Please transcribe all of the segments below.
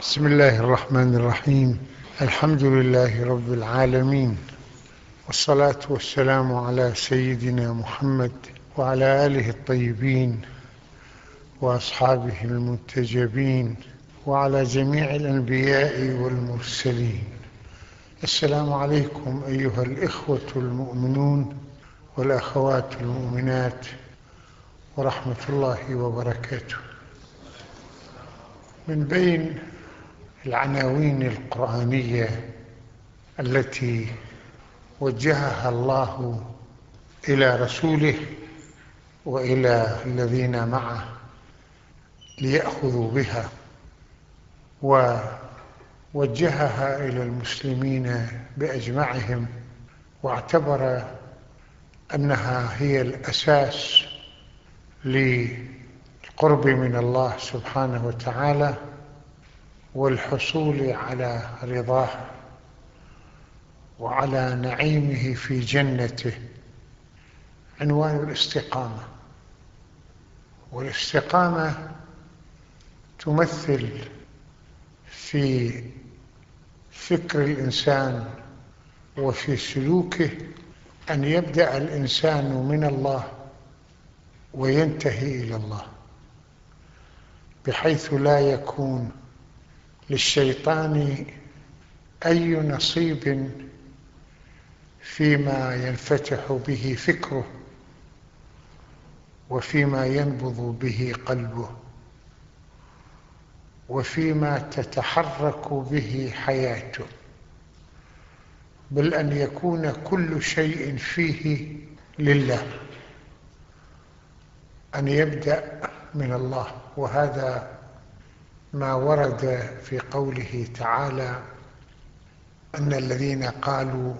بسم الله الرحمن الرحيم الحمد لله رب العالمين والصلاة والسلام على سيدنا محمد وعلى آله الطيبين وأصحابه المنتجبين وعلى جميع الأنبياء والمرسلين السلام عليكم أيها الإخوة المؤمنون والأخوات المؤمنات ورحمة الله وبركاته من بين العناوين القرآنية التي وجهها الله إلى رسوله وإلى الذين معه ليأخذوا بها ووجهها إلى المسلمين بأجمعهم واعتبر أنها هي الأساس للقرب من الله سبحانه وتعالى والحصول على رضاه وعلى نعيمه في جنته عنوان الاستقامة. والاستقامة تمثل في فكر الإنسان وفي سلوكه أن يبدأ الإنسان من الله وينتهي إلى الله بحيث لا يكون للشيطان أي نصيب فيما ينفتح به فكره وفيما ينبض به قلبه وفيما تتحرك به حياته بل أن يكون كل شيء فيه لله أن يبدأ من الله. وهذا ما ورد في قوله تعالى أن الذين قالوا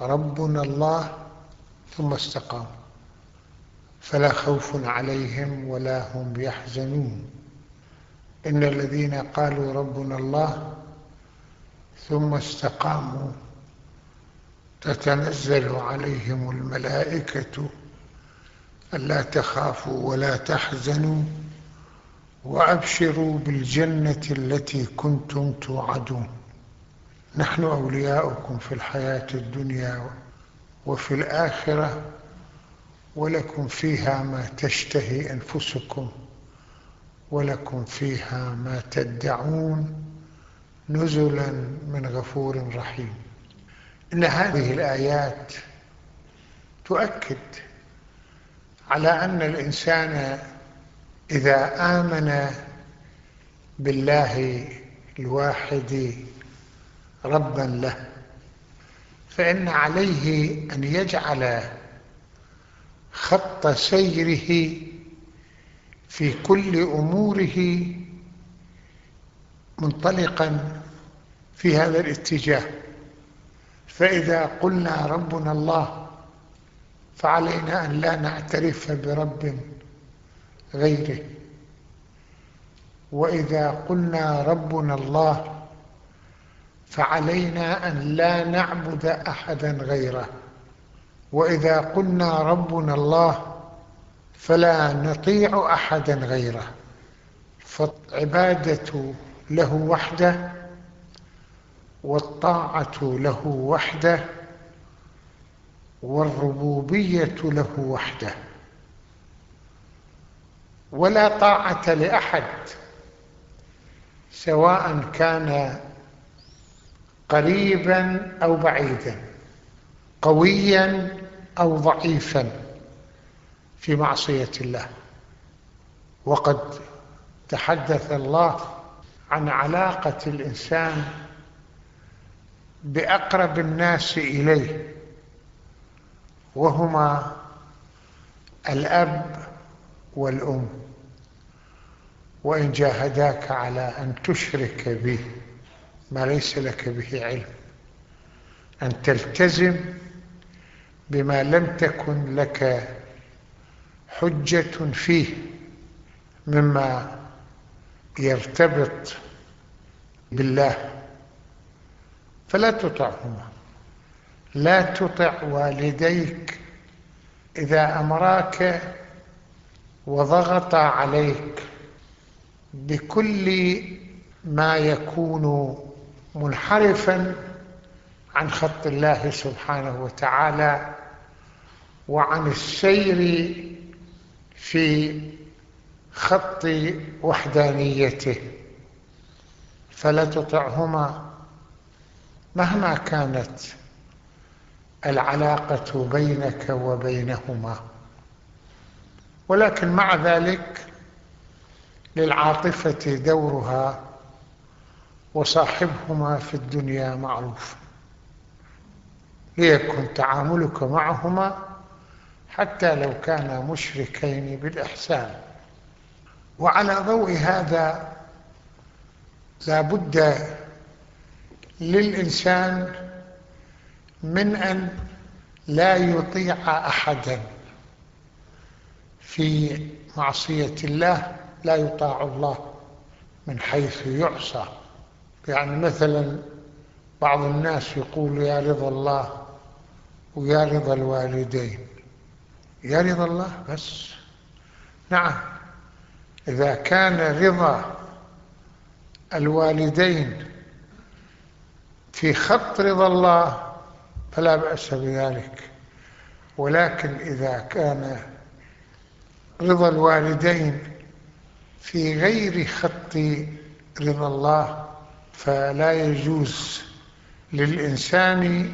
ربنا الله ثم استقاموا فلا خوف عليهم ولا هم يحزنون. إن الذين قالوا ربنا الله ثم استقاموا تتنزل عليهم الملائكة ألا تخافوا ولا تحزنوا. وأبشروا بالجنة التي كنتم توعدون. نحن أولياؤكم في الحياة الدنيا وفي الآخرة ولكم فيها ما تشتهي أنفسكم ولكم فيها ما تدعون. نزلا من غفور رحيم. إن هذه الآيات تؤكد على أن الإنسان إذا آمن بالله الواحد ربا له فإن عليه أن يجعل خط سيره في كل أموره منطلقا في هذا الاتجاه. فإذا قلنا ربنا الله فعلينا أن لا نعترف برب. غيره. وإذا قلنا ربنا الله فعلينا أن لا نعبد أحدا غيره. وإذا قلنا ربنا الله فلا نطيع أحدا غيره. فالعبادة له وحده والطاعة له وحده والربوبية له وحده. ولا طاعة لأحد سواء كان قريبا أو بعيدا قويا أو ضعيفا في معصية الله. وقد تحدث الله عن علاقة الإنسان بأقرب الناس إليه وهما الأب والأم وإن جاهداك على أن تشرك به ما ليس لك به علم أن تلتزم بما لم تكن لك حجة فيه مما يرتبط بالله. فلا تطعهما. لا تطع والديك إذا أمراك وضغط عليك بكل ما يكون منحرفا عن خط الله سبحانه وتعالى وعن السير في خط وحدانيته. فلا تطعهما مهما كانت العلاقة بينك وبينهما. ولكن مع ذلك للعاطفة دورها وصاحبهما في الدنيا معروف. ليكن تعاملك معهما حتى لو كانا مشركين بالإحسان. وعلى ضوء هذا لا بد للإنسان من أن لا يطيع أحدا. في معصية الله لا يطاع الله من حيث يعصى. يعني مثلا بعض الناس يقول يا رضا الله ويا رضا الوالدين. يا رضا الله بس. نعم إذا كان رضا الوالدين في خط رضا الله فلا بأس بذلك. ولكن إذا كان رضا الوالدين في غير خط رضا الله فلا يجوز للإنسان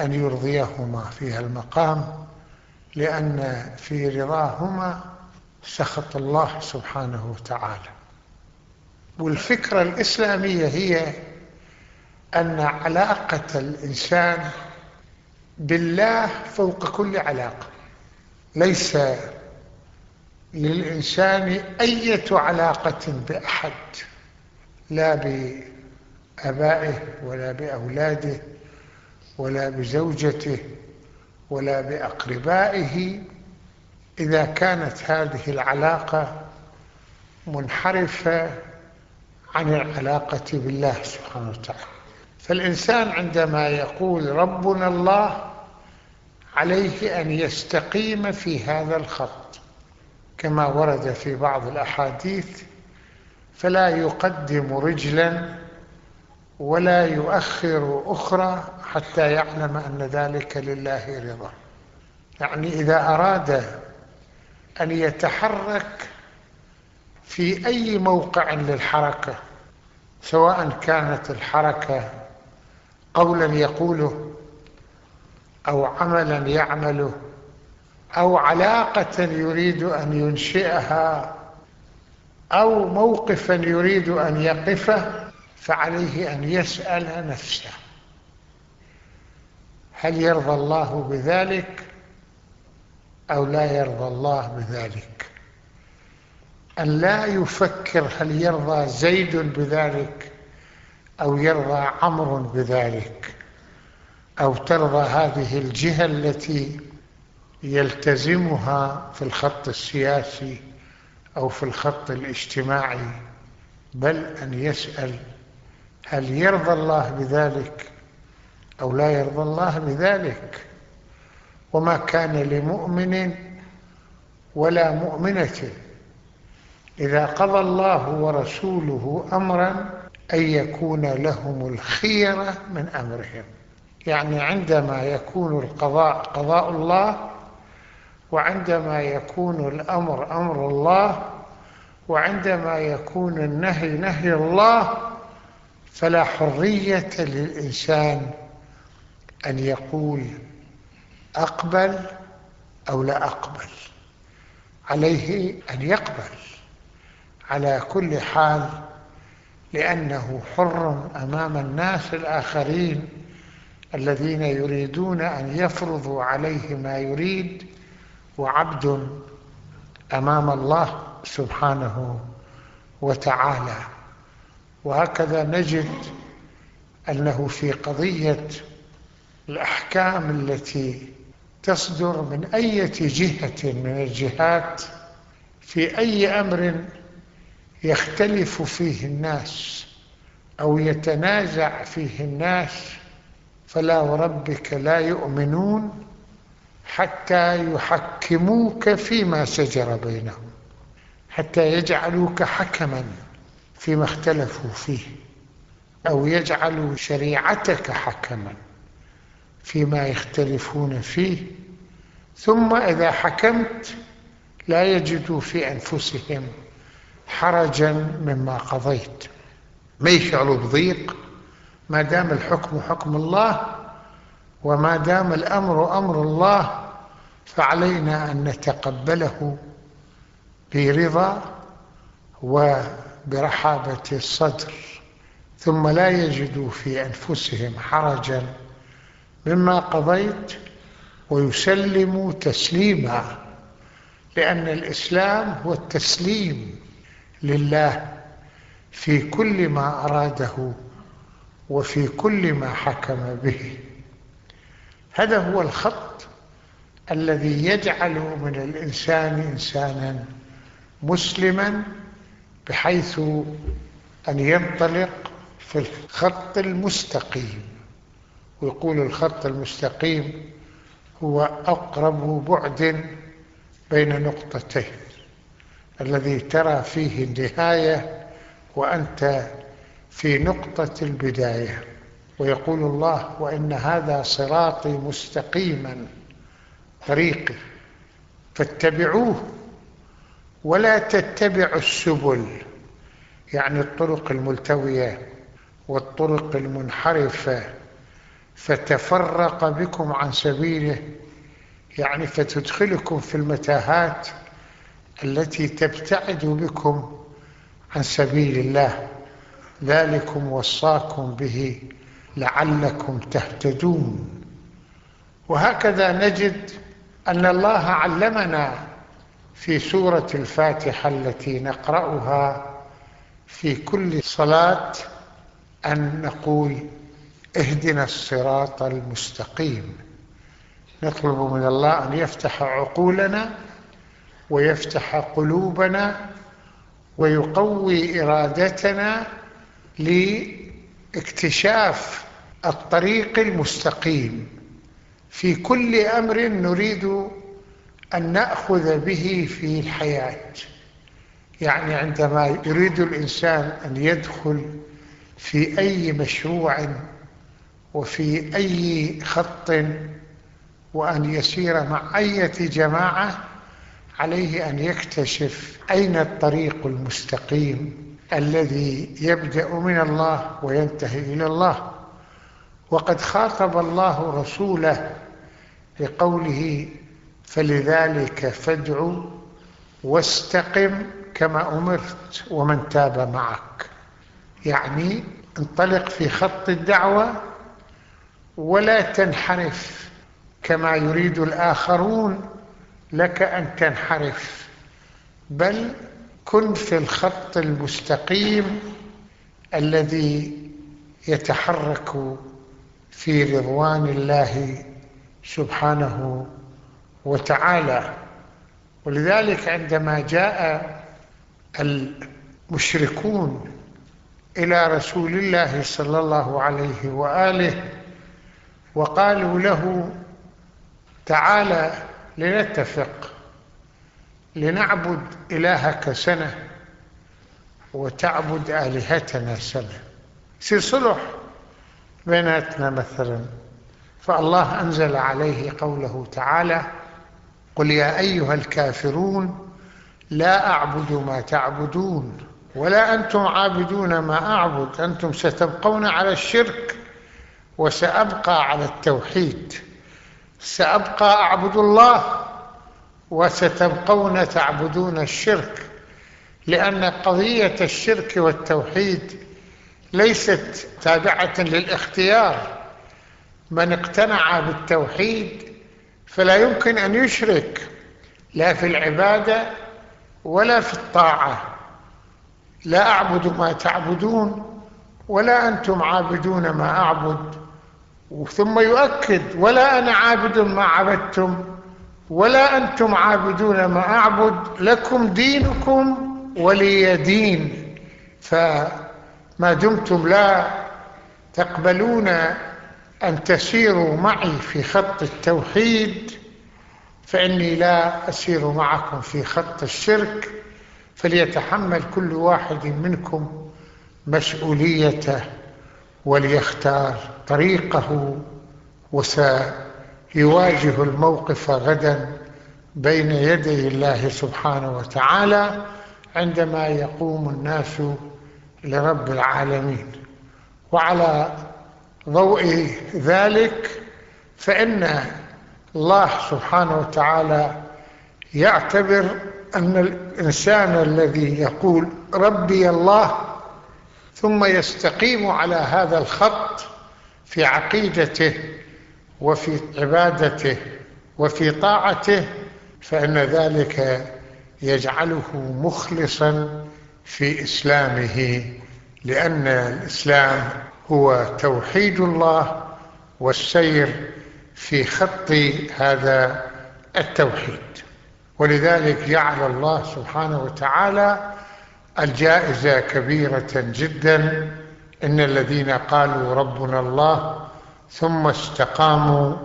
أن يرضيهما في المقام لأن في رضاهما سخط الله سبحانه وتعالى. والفكرة الإسلامية هي أن علاقة الإنسان بالله فوق كل علاقة ليس للإنسان أية علاقة بأحد لا بأبائه ولا بأولاده ولا بزوجته ولا بأقربائه. إذا كانت هذه العلاقة منحرفة عن العلاقة بالله سبحانه وتعالى. فالإنسان عندما يقول ربنا الله عليه أن يستقيم في هذا الخط. كما ورد في بعض الأحاديث فلا يقدم رجلا ولا يؤخر أخرى حتى يعلم أن ذلك لله رضا. يعني إذا أراد أن يتحرك في أي موقع للحركة سواء كانت الحركة قولا يقوله أو عملا يعمله أو علاقة يريد أن ينشئها أو موقفا يريد أن يقفه فعليه أن يسأل نفسه. هل يرضى الله بذلك أو لا يرضى الله بذلك؟ أن لا يفكر هل يرضى زيد بذلك أو يرضى عمرو بذلك أو ترضى هذه الجهة التي يلتزمها في الخط السياسي أو في الخط الاجتماعي بل أن يسأل هل يرضى الله بذلك أو لا يرضى الله بذلك. وما كان لمؤمن ولا مؤمنة إذا قضى الله ورسوله أمرا أن يكون لهم الخيرة من أمرهم. يعني عندما يكون القضاء قضاء الله وعندما يكون الأمر أمر الله وعندما يكون النهي نهي الله فلا حرية للإنسان أن يقول أقبل أو لا أقبل. عليه أن يقبل. على كل حال لأنه حر أمام الناس الآخرين الذين يريدون أن يفرضوا عليه ما يريد وعبد أمام الله سبحانه وتعالى. وهكذا نجد أنه في قضية الأحكام التي تصدر من أي جهة من الجهات في أي أمر يختلف فيه الناس أو يتنازع فيه الناس فلا وربك لا يؤمنون حتى يحكموك فيما شجر بينهم حتى يجعلوك حكما فيما اختلفوا فيه أو يجعلوا شريعتك حكما فيما يختلفون فيه. ثم إذا حكمت لا يجدوا في أنفسهم حرجا مما قضيت. ما يشعروا بضيق؟ ما دام الحكم حكم الله وما دام الأمر أمر الله فعلينا أن نتقبله برضا وبرحابة الصدر. ثم لا يجدوا في أنفسهم حرجا مما قضيت ويسلموا تسليما لأن الإسلام هو التسليم لله في كل ما أراده وفي كل ما حكم به. هذا هو الخط الذي يجعل من الإنسان إنسانا مسلما بحيث أن ينطلق في الخط المستقيم. ويقول الخط المستقيم هو أقرب بعد بين نقطتين الذي ترى فيه النهاية وأنت في نقطة البداية. ويقول الله وإن هذا صراطي مستقيما طريقي فاتبعوه ولا تتبعوا السبل يعني الطرق الملتوية والطرق المنحرفة فتفرق بكم عن سبيله يعني فتدخلكم في المتاهات التي تبتعد بكم عن سبيل الله. ذلكم وصاكم به لعلكم تهتدون. وهكذا نجد أن الله علمنا في سورة الفاتحة التي نقرأها في كل صلاة أن نقول اهدنا الصراط المستقيم. نطلب من الله أن يفتح عقولنا ويفتح قلوبنا ويقوي إرادتنا لإكتشاف الطريق المستقيم. في كل أمر نريد أن نأخذ به في الحياة. يعني عندما يريد الإنسان أن يدخل في أي مشروع وفي أي خط وأن يسير مع أي جماعة عليه أن يكتشف أين الطريق المستقيم الذي يبدأ من الله وينتهي إلى الله. وقد خاطب الله رسوله بقوله فلذلك فادع واستقم كما أمرت ومن تاب معك. يعني انطلق في خط الدعوة ولا تنحرف كما يريد الآخرون لك أن تنحرف بل كن في الخط المستقيم الذي يتحرك في رضوان الله سبحانه وتعالى. ولذلك عندما جاء المشركون إلى رسول الله صلى الله عليه وآله وقالوا له تعالى لنتفق لنعبد إلهك سنة وتعبد آلهتنا سنة. في صلح بيناتنا مثلا. فالله أنزل عليه قوله تعالى قل يا أيها الكافرون لا أعبد ما تعبدون ولا أنتم عابدون ما أعبد. أنتم ستبقون على الشرك وسأبقى على التوحيد. سأبقى أعبد الله وستبقون تعبدون الشرك. لأن قضية الشرك والتوحيد ليست تابعة للاختيار. من اقتنع بالتوحيد فلا يمكن أن يشرك لا في العبادة ولا في الطاعة. لا أعبد ما تعبدون ولا أنتم عابدون ما أعبد. ثم يؤكد ولا أنا عابد ما عبدتم ولا أنتم عابدون ما أعبد. لكم دينكم ولي دين. فما دمتم لا تقبلون أن تسيروا معي في خط التوحيد فإني لا أسير معكم في خط الشرك فليتحمل كل واحد منكم مسؤوليته وليختار طريقه وسيواجه الموقف غدا بين يدي الله سبحانه وتعالى عندما يقوم الناس لرب العالمين. وعلى ضوء ذلك فإن الله سبحانه وتعالى يعتبر أن الإنسان الذي يقول ربي الله ثم يستقيم على هذا الخط في عقيدته وفي عبادته وفي طاعته فإن ذلك يجعله مخلصا في إسلامه لأن الإسلام هو توحيد الله والسير في خط هذا التوحيد. ولذلك جعل الله سبحانه وتعالى الجائزة كبيرة جدا إن الذين قالوا ربنا الله ثم استقاموا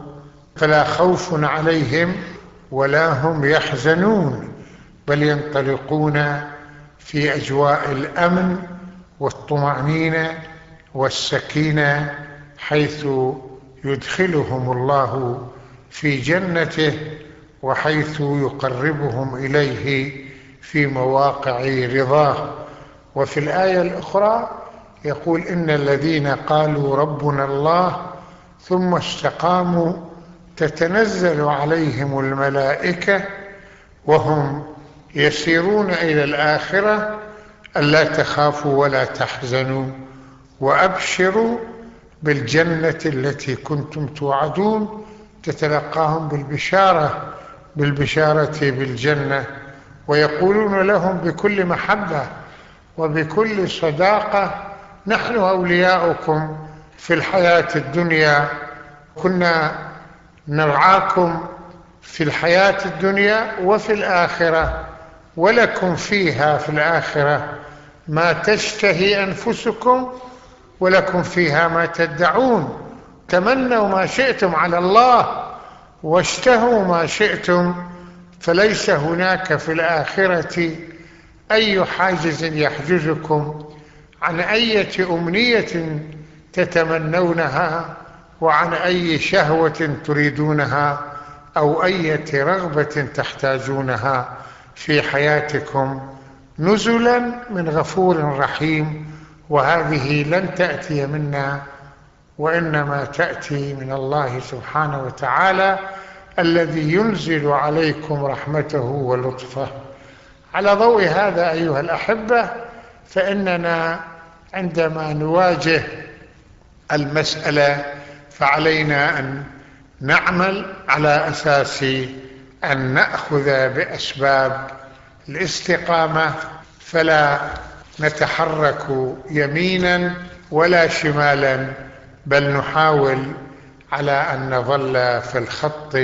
فلا خوف عليهم ولا هم يحزنون بل ينطلقون في أجواء الأمن والطمأنينة والسكينة حيث يدخلهم الله في جنته وحيث يقربهم إليه في مواقع رضاه. وفي الآية الأخرى يقول إن الذين قالوا ربنا الله ثم استقاموا تتنزل عليهم الملائكة وهم يسيرون إلى الآخرة ألا تخافوا ولا تحزنوا وأبشروا بالجنة التي كنتم توعدون تتلقاهم بالبشارة بالبشارة بالجنة ويقولون لهم بكل محبة وبكل صداقة نحن أولياؤكم في الحياة الدنيا كنا نرعاكم في الحياة الدنيا وفي الآخرة. ولكم فيها في الآخرة ما تشتهي أنفسكم ولكم فيها ما تدعون تمنوا ما شئتم على الله واشتهوا ما شئتم فليس هناك في الآخرة أي حاجز يحجزكم عن أية أمنية تتمنونها وعن أي شهوة تريدونها أو أية رغبة تحتاجونها في حياتكم نزلا من غفور رحيم وهذه لن تأتي منا وإنما تأتي من الله سبحانه وتعالى الذي ينزل عليكم رحمته ولطفه. على ضوء هذا أيها الأحبة فإننا عندما نواجه المسألة فعلينا أن نعمل على أساس أن نأخذ بأسباب الاستقامة فلا نتحرك يمينا ولا شمالا بل نحاول على أن نظل في الخط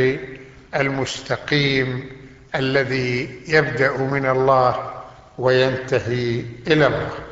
المستقيم الذي يبدأ من الله وينتهي إلى الله.